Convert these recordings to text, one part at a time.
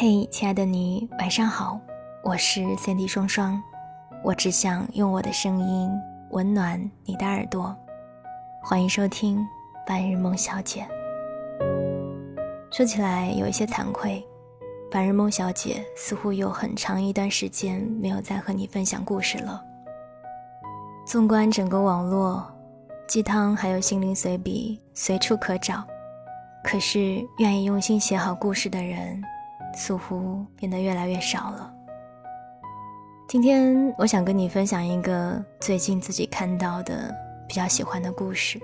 嘿，亲爱的你，晚上好，我是三 D 双双，我只想用我的声音温暖你的耳朵，欢迎收听半日梦小姐。说起来有一些惭愧，半日梦小姐似乎有很长一段时间没有再和你分享故事了。纵观整个网络，鸡汤还有心灵随笔随处可找，可是愿意用心写好故事的人。似乎变得越来越少了。今天我想跟你分享一个最近自己看到的比较喜欢的故事，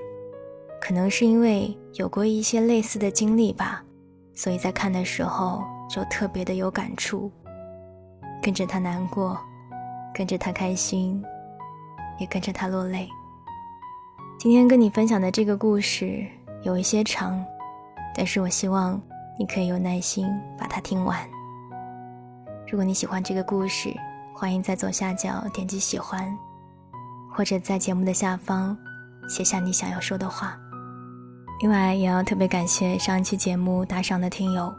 可能是因为有过一些类似的经历吧，所以在看的时候就特别的有感触，跟着他难过，跟着他开心，也跟着他落泪。今天跟你分享的这个故事有一些长，但是我希望。你可以有耐心把它听完。如果你喜欢这个故事，欢迎在左下角点击喜欢，或者在节目的下方写下你想要说的话。另外，也要特别感谢上一期节目打赏的听友，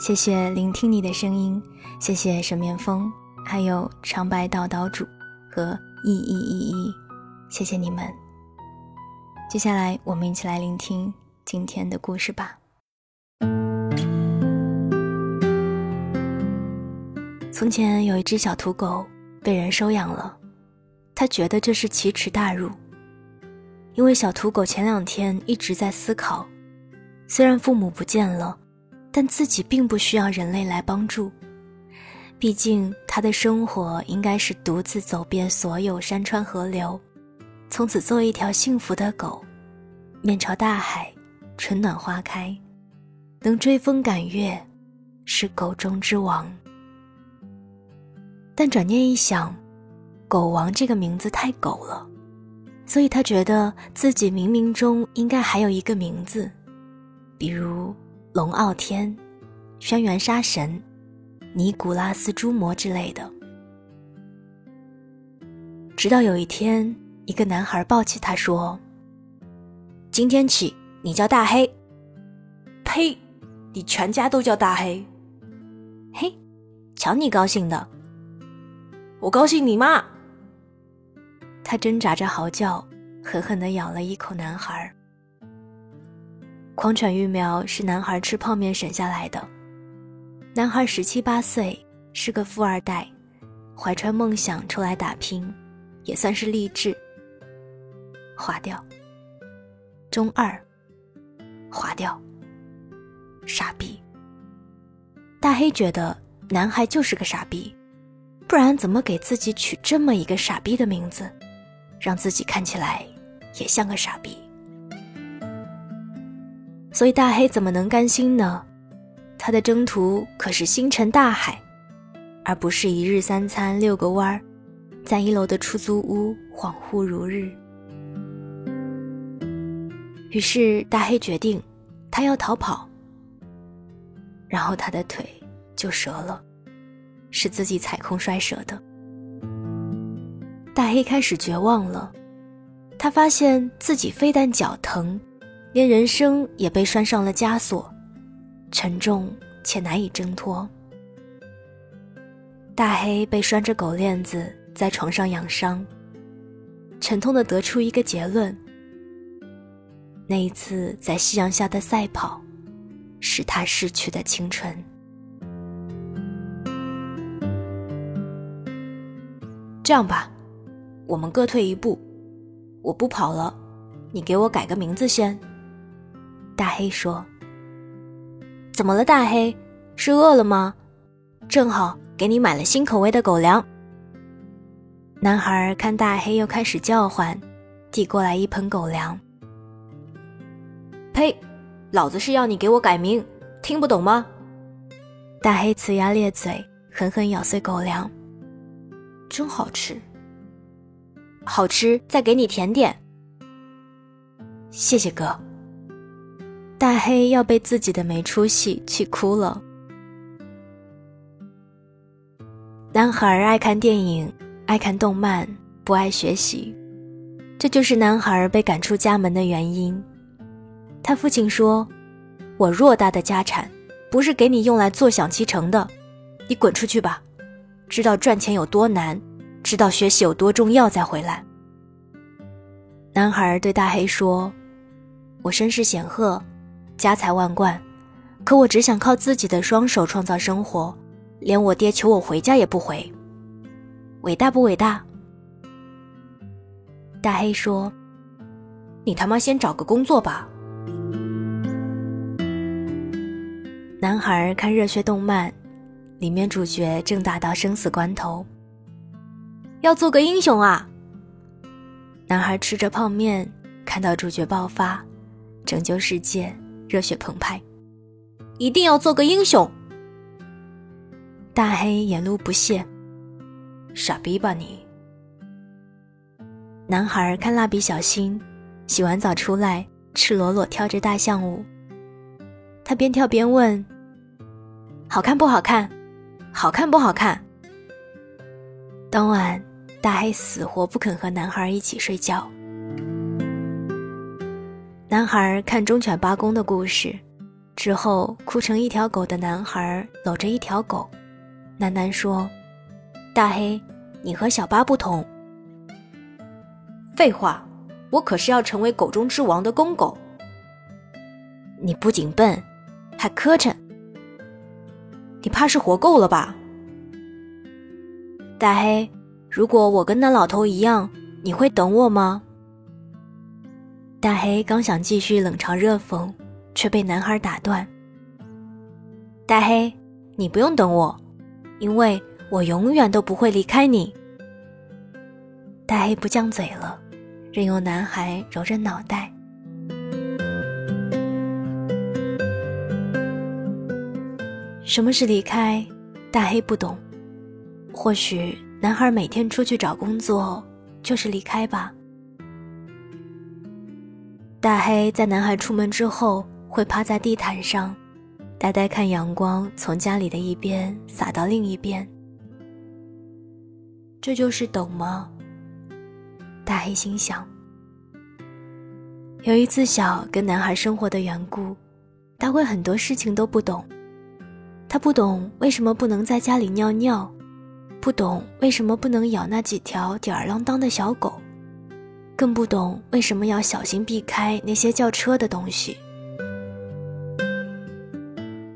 谢谢聆听你的声音，谢谢沈面风，还有长白岛岛主和一一一一，谢谢你们。接下来，我们一起来聆听今天的故事吧。从前有一只小土狗被人收养了，他觉得这是奇耻大辱。因为小土狗前两天一直在思考，虽然父母不见了，但自己并不需要人类来帮助。毕竟他的生活应该是独自走遍所有山川河流，从此做一条幸福的狗，面朝大海，春暖花开，能追风赶月，是狗中之王。但转念一想，“狗王”这个名字太狗了，所以他觉得自己冥冥中应该还有一个名字，比如龙傲天、轩辕杀神、尼古拉斯诸魔之类的。直到有一天，一个男孩抱起他说：“今天起，你叫大黑。”“呸！你全家都叫大黑。”“嘿，瞧你高兴的。”我高兴你妈。他挣扎着嚎叫，狠狠地咬了一口男孩。狂犬疫苗是男孩吃泡面省下来的。男孩十七八岁，是个富二代，怀揣梦想出来打拼，也算是励志。划掉。中二。划掉。傻逼。大黑觉得男孩就是个傻逼。不然怎么给自己取这么一个傻逼的名字，让自己看起来也像个傻逼？所以大黑怎么能甘心呢？他的征途可是星辰大海，而不是一日三餐遛个弯儿，在一楼的出租屋恍惚如日。于是大黑决定，他要逃跑，然后他的腿就折了。是自己踩空摔折的。大黑开始绝望了，他发现自己非但脚疼，连人生也被拴上了枷锁，沉重且难以挣脱。大黑被拴着狗链子在床上养伤，沉痛的得出一个结论：那一次在夕阳下的赛跑，是他逝去的青春。这样吧，我们各退一步，我不跑了，你给我改个名字先。大黑说：“怎么了，大黑？是饿了吗？正好给你买了新口味的狗粮。”男孩看大黑又开始叫唤，递过来一盆狗粮。呸！老子是要你给我改名，听不懂吗？大黑呲牙咧嘴，狠狠咬碎狗粮。真好吃，好吃！再给你甜点。谢谢哥。大黑要被自己的没出息气哭了。男孩爱看电影，爱看动漫，不爱学习，这就是男孩被赶出家门的原因。他父亲说：“我偌大的家产，不是给你用来坐享其成的。你滚出去吧！知道赚钱有多难，知道学习有多重要，再回来。男孩对大黑说：“我身世显赫，家财万贯，可我只想靠自己的双手创造生活，连我爹求我回家也不回。伟大不伟大？”大黑说：“你他妈先找个工作吧。”男孩看热血动漫，里面主角正打到生死关头，要做个英雄啊！男孩吃着泡面，看到主角爆发，拯救世界，热血澎湃，一定要做个英雄。大黑眼露不屑，傻逼吧你！男孩看蜡笔小新，洗完澡出来，赤裸裸跳着大象舞，他边跳边问。好看不好看？好看不好看？当晚，大黑死活不肯和男孩一起睡觉。男孩看忠犬八公的故事，之后哭成一条狗的男孩搂着一条狗，喃喃说：“大黑，你和小八不同。”废话，我可是要成为狗中之王的公狗。你不仅笨，还磕碜。你怕是活够了吧，大黑？如果我跟那老头一样，你会等我吗？大黑刚想继续冷嘲热讽，却被男孩打断。大黑，你不用等我，因为我永远都不会离开你。大黑不犟嘴了，任由男孩揉着脑袋。什么是离开？大黑不懂。或许男孩每天出去找工作就是离开吧。大黑在男孩出门之后会趴在地毯上，呆呆看阳光从家里的一边洒到另一边。这就是懂吗？大黑心想。由于自小跟男孩生活的缘故，他会很多事情都不懂。他不懂为什么不能在家里尿尿，不懂为什么不能咬那几条吊儿郎当的小狗，更不懂为什么要小心避开那些叫车的东西。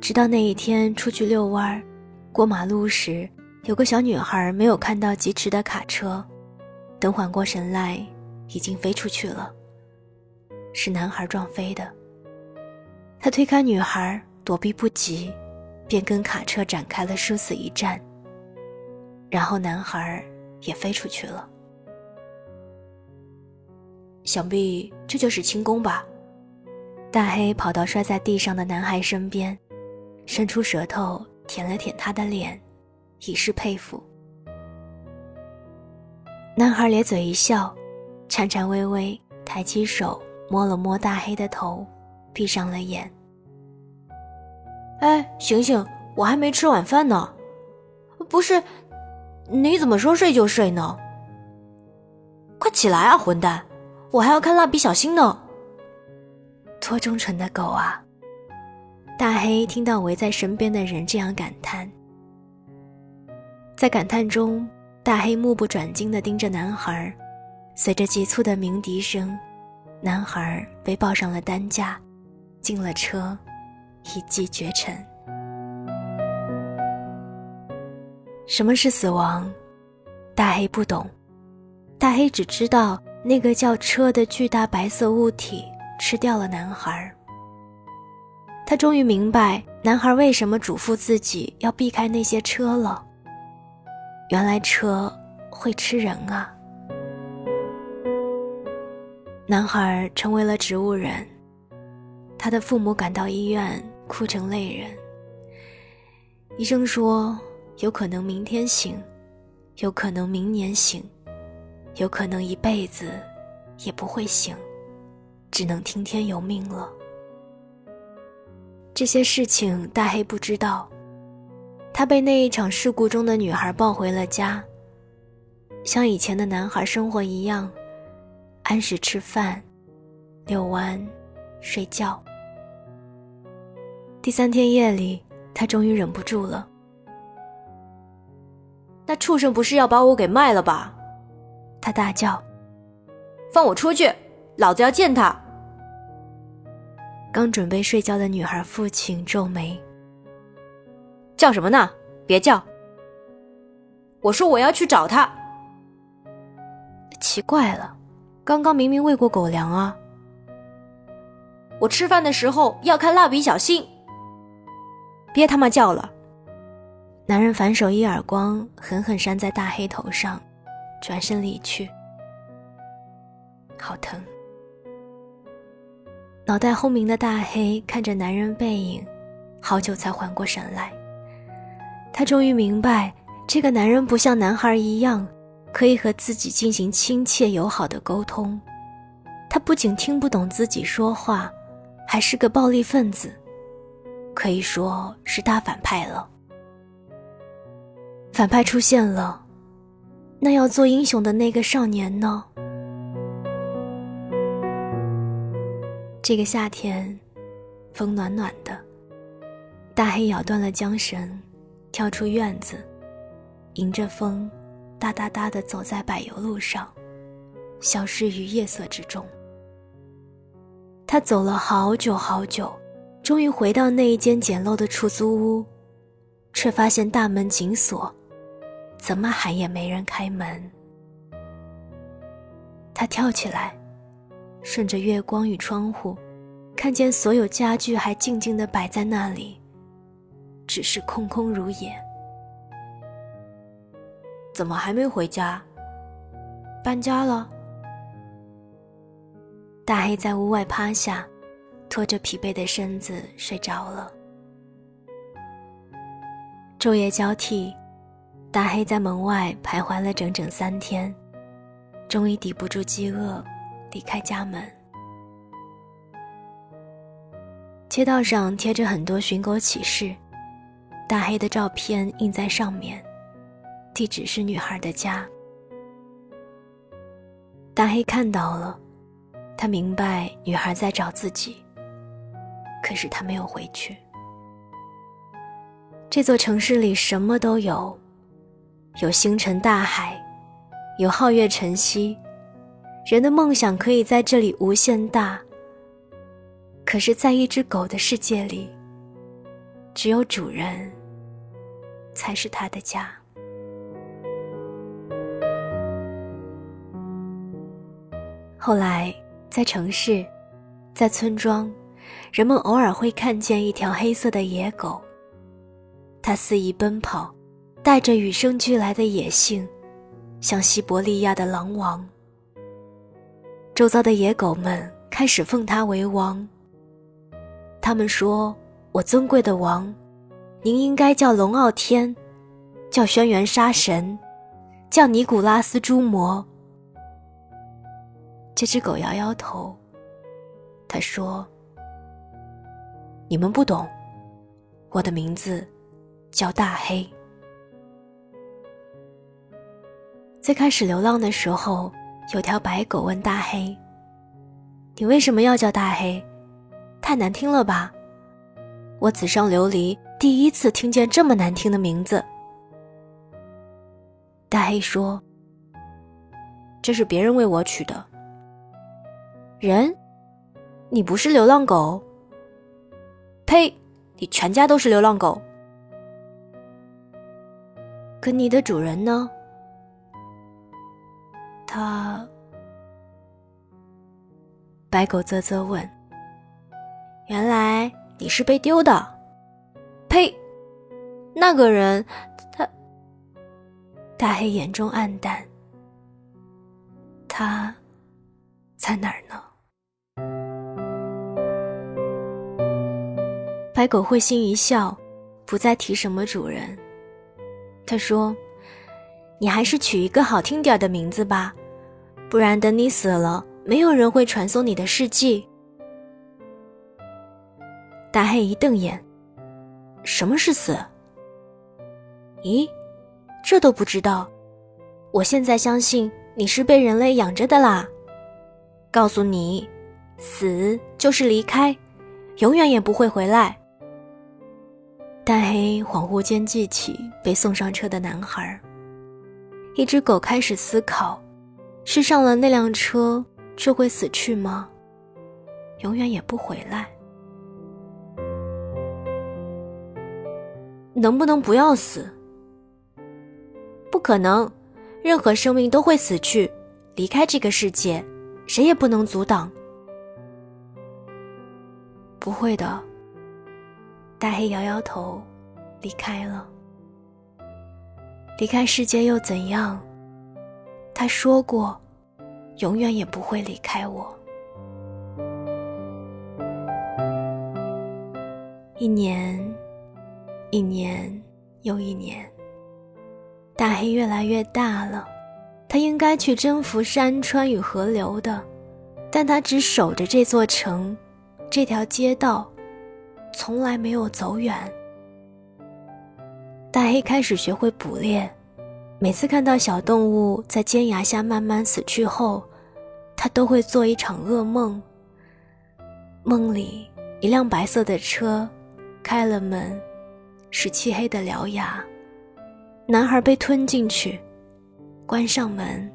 直到那一天出去遛弯儿，过马路时，有个小女孩没有看到疾驰的卡车，等缓过神来，已经飞出去了。是男孩撞飞的。他推开女孩，躲避不及。便跟卡车展开了殊死一战。然后男孩也飞出去了。想必这就是轻功吧？大黑跑到摔在地上的男孩身边，伸出舌头舔了舔他的脸，以示佩服。男孩咧嘴一笑，颤颤巍巍抬起手摸了摸大黑的头，闭上了眼。哎，醒醒！我还没吃晚饭呢。不是，你怎么说睡就睡呢？快起来啊，混蛋！我还要看蜡笔小新呢。多忠诚的狗啊！大黑听到围在身边的人这样感叹，在感叹中，大黑目不转睛地盯着男孩。随着急促的鸣笛声，男孩被抱上了担架，进了车。一骑绝尘。什么是死亡？大黑不懂。大黑只知道那个叫车的巨大白色物体吃掉了男孩。他终于明白男孩为什么嘱咐自己要避开那些车了。原来车会吃人啊！男孩成为了植物人。他的父母赶到医院。哭成泪人。医生说，有可能明天醒，有可能明年醒，有可能一辈子也不会醒，只能听天由命了。这些事情大黑不知道。他被那一场事故中的女孩抱回了家，像以前的男孩生活一样，按时吃饭、遛弯、睡觉。第三天夜里，他终于忍不住了。那畜生不是要把我给卖了吧？他大叫：“放我出去！老子要见他！”刚准备睡觉的女孩父亲皱眉：“叫什么呢？别叫！我说我要去找他。奇怪了，刚刚明明喂过狗粮啊！我吃饭的时候要看蜡笔小新。别他妈叫了！”男人反手一耳光狠狠扇在大黑头上，转身离去。好疼！脑袋轰鸣的大黑看着男人背影，好久才缓过神来。他终于明白，这个男人不像男孩一样，可以和自己进行亲切友好的沟通。他不仅听不懂自己说话，还是个暴力分子，可以说是大反派了。反派出现了，那要做英雄的那个少年呢？这个夏天，风暖暖的，大黑咬断了缰绳，跳出院子，迎着风，哒哒哒的走在柏油路上，消失于夜色之中。他走了好久好久，终于回到那一间简陋的出租屋，却发现大门紧锁，怎么喊也没人开门。他跳起来。顺着月光与窗户，看见所有家具还静静地摆在那里，只是空空如也。怎么还没回家？搬家了。大黑在屋外趴下，拖着疲惫的身子睡着了。昼夜交替，大黑在门外徘徊了整整三天，终于抵不住饥饿。离开家门，街道上贴着很多寻狗启事，大黑的照片印在上面，地址是女孩的家。大黑看到了，他明白女孩在找自己，可是他没有回去。这座城市里什么都有，有星辰大海，有皓月晨曦。人的梦想可以在这里无限大，可是，在一只狗的世界里，只有主人才是它的家。后来，在城市，在村庄，人们偶尔会看见一条黑色的野狗，它肆意奔跑，带着与生俱来的野性，像西伯利亚的狼王。周遭的野狗们开始奉他为王。他们说：“我尊贵的王，您应该叫龙傲天，叫轩辕杀神，叫尼古拉斯诸魔。”这只狗摇摇头，他说：“你们不懂，我的名字叫大黑。最开始流浪的时候。”有条白狗问大黑：“你为什么要叫大黑？太难听了吧！我紫上琉璃第一次听见这么难听的名字。”大黑说：“这是别人为我取的。”人，你不是流浪狗？呸！你全家都是流浪狗。可你的主人呢？他，白狗啧啧问：“原来你是被丢的？”呸！那个人，他……大黑眼中暗淡。他在哪儿呢？白狗会心一笑，不再提什么主人。他说：“你还是取一个好听点的名字吧。”不然，等你死了，没有人会传颂你的事迹。大黑一瞪眼：“什么是死？咦，这都不知道？我现在相信你是被人类养着的啦。告诉你，死就是离开，永远也不会回来。”大黑恍惚间记起被送上车的男孩。一只狗开始思考：是上了那辆车就会死去吗？永远也不回来？能不能不要死？不可能，任何生命都会死去，离开这个世界，谁也不能阻挡。不会的。大黑摇摇头，离开了。离开世界又怎样？他说过，永远也不会离开我。一年，一年又一年，大黑越来越大了。他应该去征服山川与河流的，但他只守着这座城，这条街道，从来没有走远。大黑开始学会捕猎，每次看到小动物在尖崖下慢慢死去后，他都会做一场噩梦。梦里，一辆白色的车。开了门，是漆黑的獠牙。男孩被吞进去，关上门，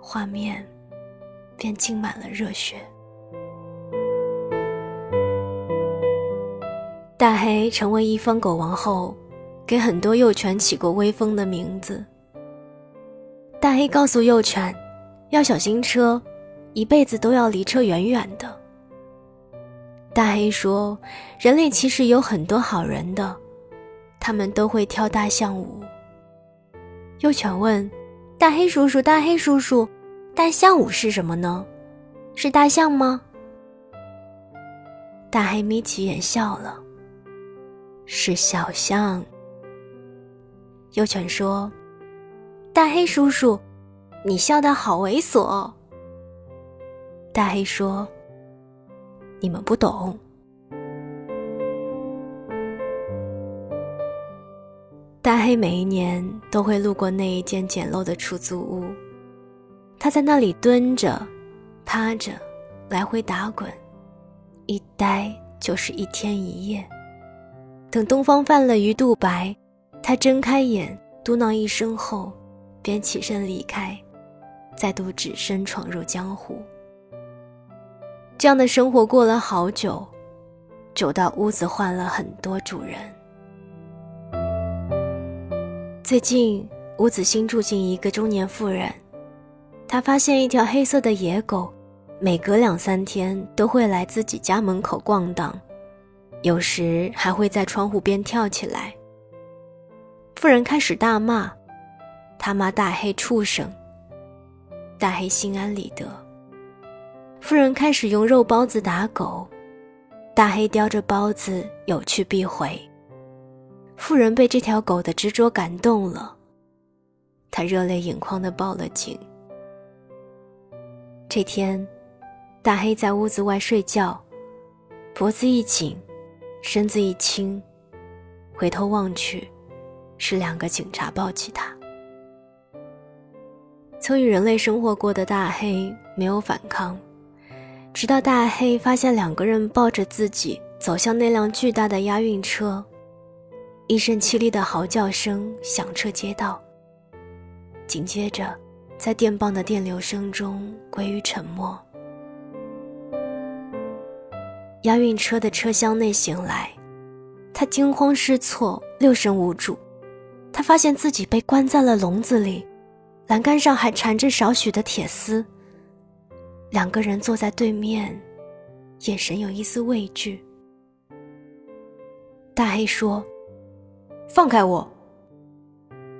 画面便浸满了热血。大黑成为一方狗王后，给很多幼犬起过威风的名字。大黑告诉幼犬，要小心车，一辈子都要离车远远的。大黑说：“人类其实有很多好人的，他们都会跳大象舞。”幼犬问：“大黑叔叔，大黑叔叔，大象舞是什么呢？是大象吗？”大黑眯起眼笑了：“是小象。”幼犬说：“大黑叔叔，你笑得好猥琐。”大黑说。你们不懂。大黑每一年都会路过那一间简陋的出租屋，他在那里蹲着、趴着，来回打滚，一待就是一天一夜。等东方泛了鱼肚白，他睁开眼，嘟囔一声后，便起身离开，再度只身闯入江湖。这样的生活过了好久，久到屋子换了很多主人。最近，屋子新住进一个中年妇人，她发现一条黑色的野狗，每隔两三天都会来自己家门口逛荡，有时还会在窗户边跳起来。妇人开始大骂，他骂大黑畜生。大黑心安理得。妇人开始用肉包子打狗，大黑叼着包子有去必回。妇人被这条狗的执着感动了，她热泪盈眶地报了警。这天，大黑在屋子外睡觉，脖子一紧，身子一轻，回头望去，是两个警察抱起他。曾与人类生活过的大黑没有反抗。直到大黑发现两个人抱着自己走向那辆巨大的押运车，一声凄厉的嚎叫声响彻街道。紧接着，在电棒的电流声中归于沉默。押运车的车厢内醒来，他惊慌失措，六神无主。他发现自己被关在了笼子里，栏杆上还缠着少许的铁丝。两个人坐在对面，眼神有一丝畏惧。大黑说：“放开我。”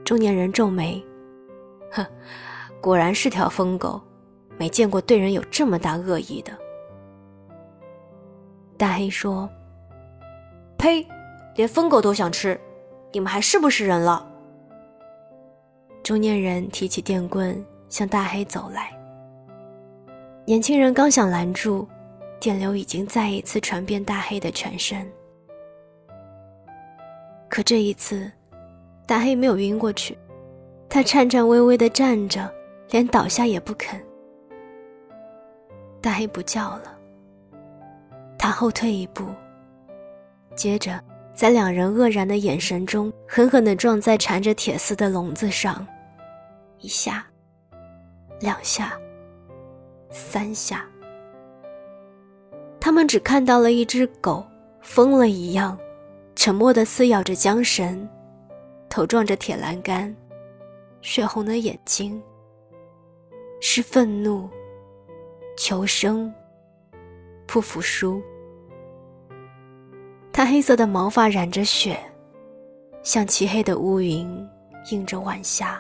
中年人皱眉：“哼，果然是条疯狗，没见过对人有这么大恶意的。”大黑说：“呸，连疯狗都想吃，你们还是不是人了？”中年人提起电棍向大黑走来。年轻人刚想拦住，电流已经再一次传遍大黑的全身。可这一次，大黑没有晕过去，他颤颤巍巍地站着，连倒下也不肯。大黑不叫了，他后退一步，接着在两人愕然的眼神中，狠狠地撞在缠着铁丝的笼子上，一下，两下，三下。他们只看到了一只狗疯了一样，沉默地撕咬着缰绳，头撞着铁栏杆，血红的眼睛，是愤怒、求生、不服输。他黑色的毛发染着血，像漆黑的乌云映着晚霞。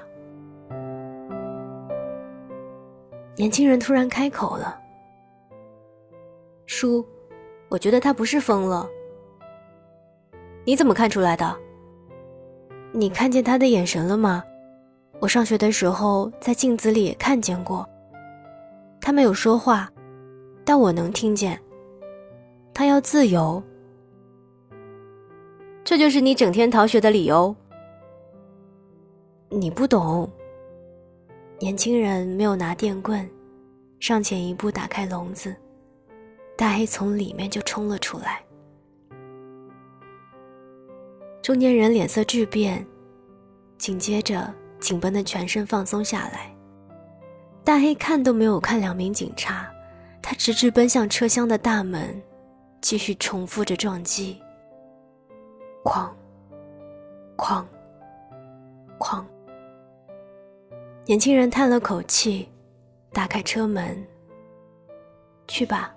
年轻人突然开口了。叔，我觉得他不是疯了。你怎么看出来的？你看见他的眼神了吗？我上学的时候在镜子里也看见过。他没有说话，但我能听见。他要自由。这就是你整天逃学的理由。你不懂。年轻人没有拿电棍，上前一步打开笼子。大黑从里面就冲了出来，中年人脸色巨变，紧接着紧绷的全身放松下来。大黑看都没有看两名警察，他直直奔向车厢的大门，继续重复着撞击。哐，哐，哐。年轻人叹了口气，打开车门。去吧。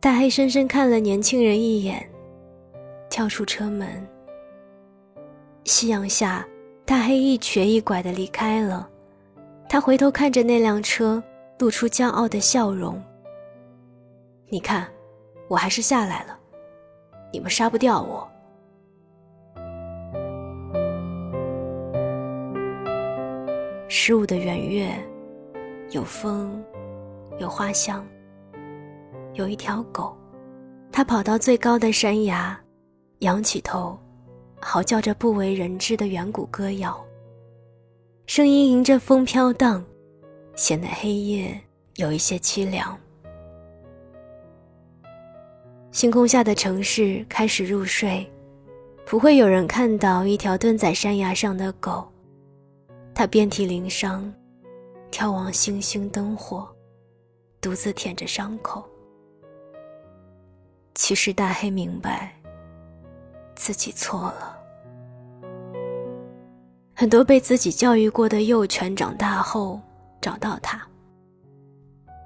大黑深深看了年轻人一眼，跳出车门。夕阳下，大黑一瘸一拐的离开了。他回头看着那辆车，露出骄傲的笑容。你看，我还是下来了，你们杀不掉我。十五的圆月，有风，有花香。有一条狗，它跑到最高的山崖，仰起头，嚎叫着不为人知的远古歌谣。声音迎着风飘荡，显得黑夜有一些凄凉。星空下的城市开始入睡，不会有人看到一条蹲在山崖上的狗，它遍体鳞伤，眺望星星灯火，独自舔着伤口。其实大黑明白，自己错了。很多被自己教育过的幼犬长大后找到他，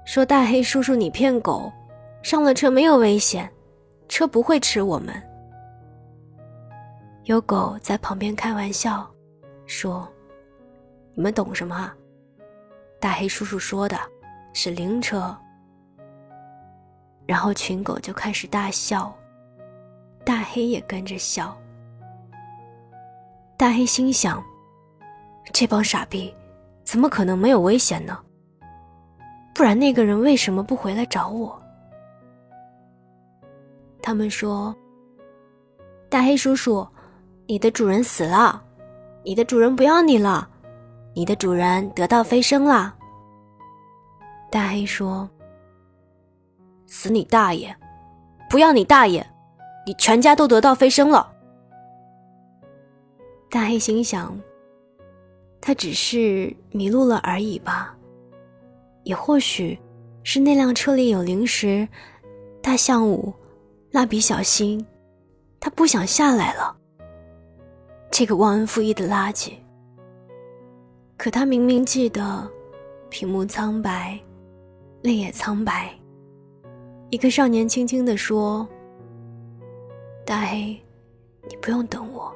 说：“大黑叔叔，你骗狗，上了车没有危险，车不会吃我们。”有狗在旁边开玩笑，说：“你们懂什么啊？大黑叔叔说的，是灵车。”然后群狗就开始大笑，大黑也跟着笑。大黑心想：这帮傻逼，怎么可能没有危险呢？不然那个人为什么不回来找我？他们说：“大黑叔叔，你的主人死了，你的主人不要你了，你的主人得道飞升了。”大黑说。死你大爷！不要你大爷！你全家都得道飞升了。大黑心想，他只是迷路了而已吧，也或许是那辆车里有零食、大象舞、蜡笔小新，他不想下来了。这个忘恩负义的垃圾。可他明明记得，屏幕苍白，泪也苍白。一个少年轻轻地说：“大黑，你不用等我，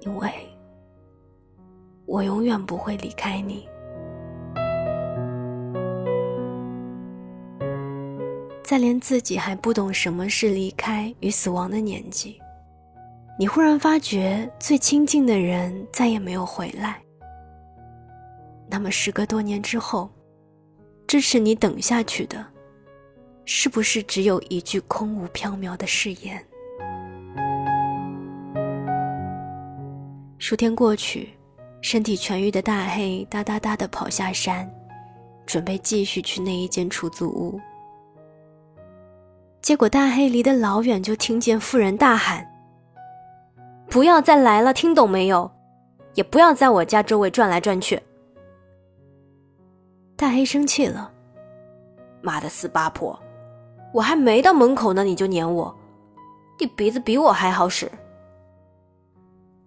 因为我永远不会离开你。”在连自己还不懂什么是离开与死亡的年纪，你忽然发觉最亲近的人再也没有回来。那么，时隔多年之后，支持你等下去的。是不是只有一句空无缥缈的誓言？数天过去，身体痊愈的大黑哒哒哒的跑下山，准备继续去那一间出租屋。结果大黑离得老远，就听见妇人大喊：“不要再来了，听懂没有？也不要在我家周围转来转去。”大黑生气了：“妈的死八婆！我还没到门口呢，你就撵我，你鼻子比我还好使！”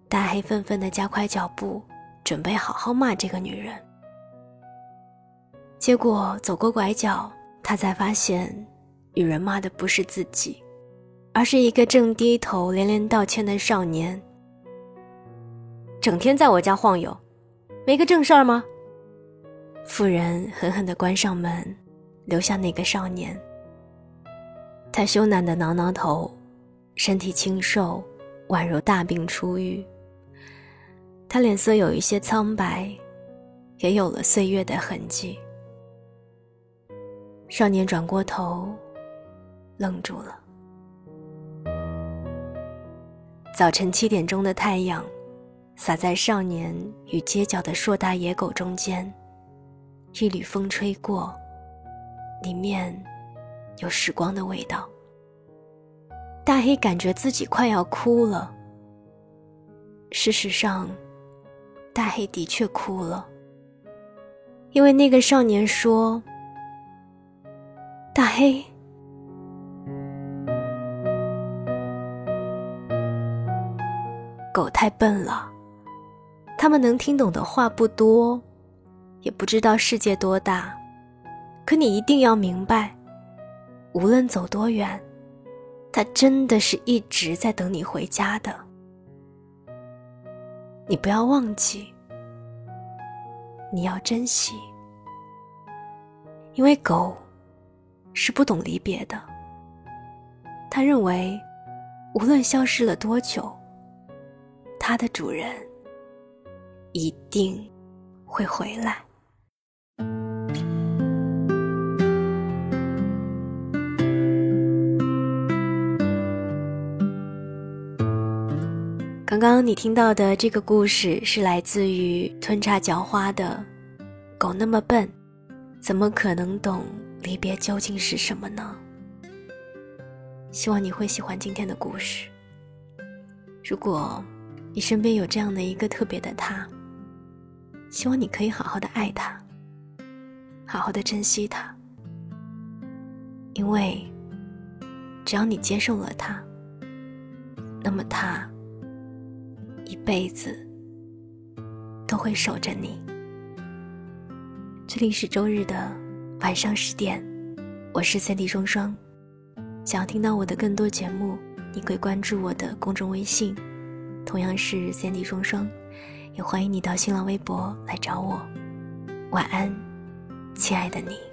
大黑愤愤的加快脚步，准备好好骂这个女人。结果走过拐角，他才发现，女人骂的不是自己，而是一个正低头连连道歉的少年。整天在我家晃悠，没个正事儿吗？妇人狠狠地关上门，留下那个少年。他羞赧的挠挠头，身体清瘦，宛如大病初愈。他脸色有一些苍白，也有了岁月的痕迹。少年转过头，愣住了。早晨七点钟的太阳，洒在少年与街角的硕大野狗中间，一缕风吹过，里面有时光的味道。大黑感觉自己快要哭了。事实上。大黑的确哭了，因为那个少年说：“大黑，狗太笨了，他们能听懂的话不多，也不知道世界多大。可你一定要明白，无论走多远，它真的是一直在等你回家的。”你不要忘记，你要珍惜，因为狗是不懂离别的。它认为，无论消失了多久，它的主人一定会回来。刚刚你听到的这个故事是来自于吞茶嚼花的“狗那么笨，怎么可能懂离别究竟是什么呢？”希望你会喜欢今天的故事。如果你身边有这样的一个特别的他，希望你可以好好的爱他，好好的珍惜他，因为只要你接受了他，那么他。一辈子都会守着你。这里是周日的晚上十点，我是三 D 双双。想要听到我的更多节目，你可以关注我的公众微信，同样是三 D 双双。也欢迎你到新浪微博来找我。晚安，亲爱的你。